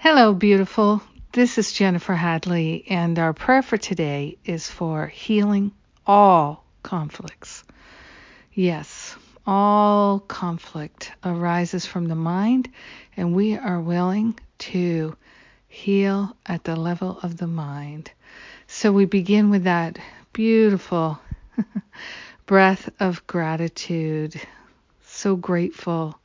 Hello, beautiful. This is Jennifer Hadley, and our prayer for today is for healing all conflicts. Yes, all conflict arises from the mind, and we are willing to heal at the level of the mind. So we begin with that beautiful breath of gratitude. So grateful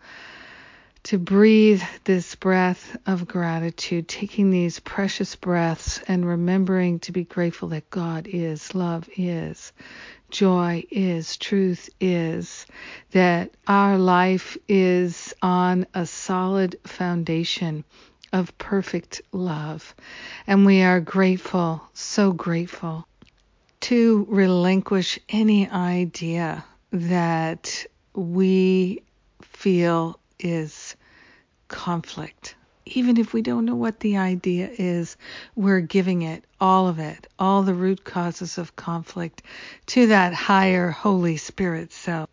to breathe this breath of gratitude, taking these precious breaths and remembering to be grateful that God is, love is, joy is, truth is, that our life is on a solid foundation of perfect love. And we are grateful, so grateful, to relinquish any idea that we feel is conflict. Even if we don't know what the idea is, we're giving it, all of it, all the root causes of conflict to that higher Holy Spirit self.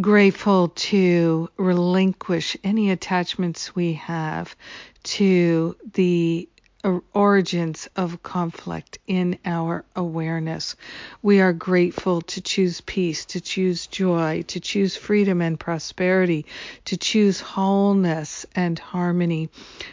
Grateful to relinquish any attachments we have to the origins of conflict in our awareness. We are grateful to choose peace, to choose joy, to choose freedom and prosperity, to choose wholeness and harmony.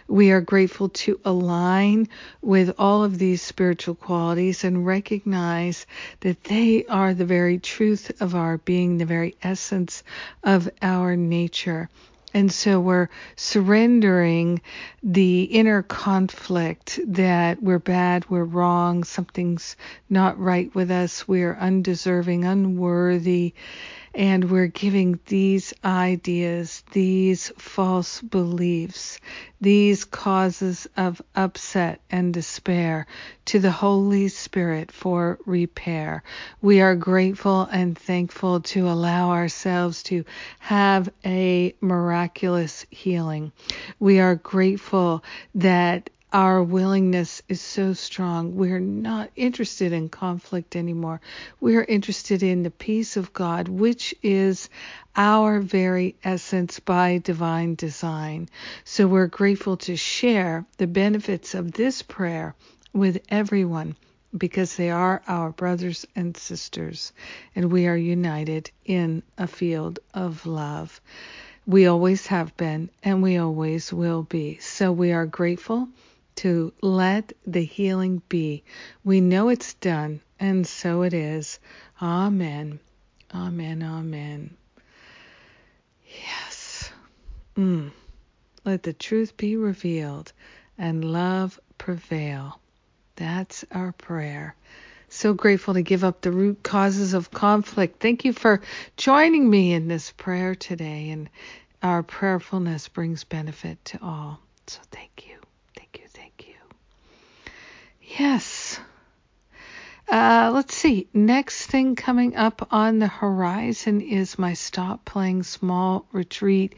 We are grateful to align with all of these spiritual qualities and recognize that they are the very truth of our being, the very essence of our nature. And so we're surrendering the inner conflict that we're bad, we're wrong, something's not right with us, we're undeserving, unworthy, and we're giving these ideas, these false beliefs, these causes of upset and despair to the Holy Spirit for repair. We are grateful and thankful to allow ourselves to have a miraculous healing. We are grateful that our willingness is so strong. We're not interested in conflict anymore. We're interested in the peace of God, which is our very essence by divine design. So we're grateful to share the benefits of this prayer with everyone because they are our brothers and sisters, and we are united in a field of love. We always have been, and we always will be. So we are grateful to let the healing be. We know it's done, and so it is. Amen. Amen. Amen. Yes. Mm. Let the truth be revealed and love prevail. That's our prayer. So grateful to give up the root causes of conflict. Thank you for joining me in this prayer today. And our prayerfulness brings benefit to all. So thank you. Yes. Uh, let's see. Next thing coming up on the horizon is my Stop Playing Small retreat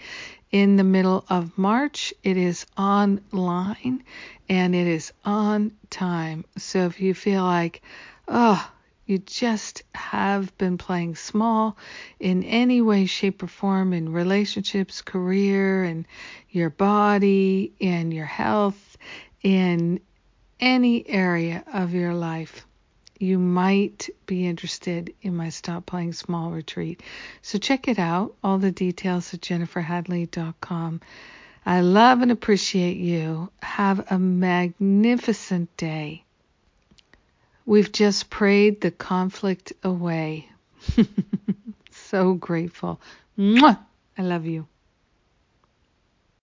in the middle of March. It is online and it is on time. So if you feel like, oh, you just have been playing small in any way, shape, or form in relationships, career, and your body, and your health, in any area of your life, you might be interested in my Stop Playing Small retreat. So check it out. All the details at jenniferhadley.com. I love and appreciate you. Have a magnificent day. We've just prayed the conflict away. so grateful. Mwah! I love you.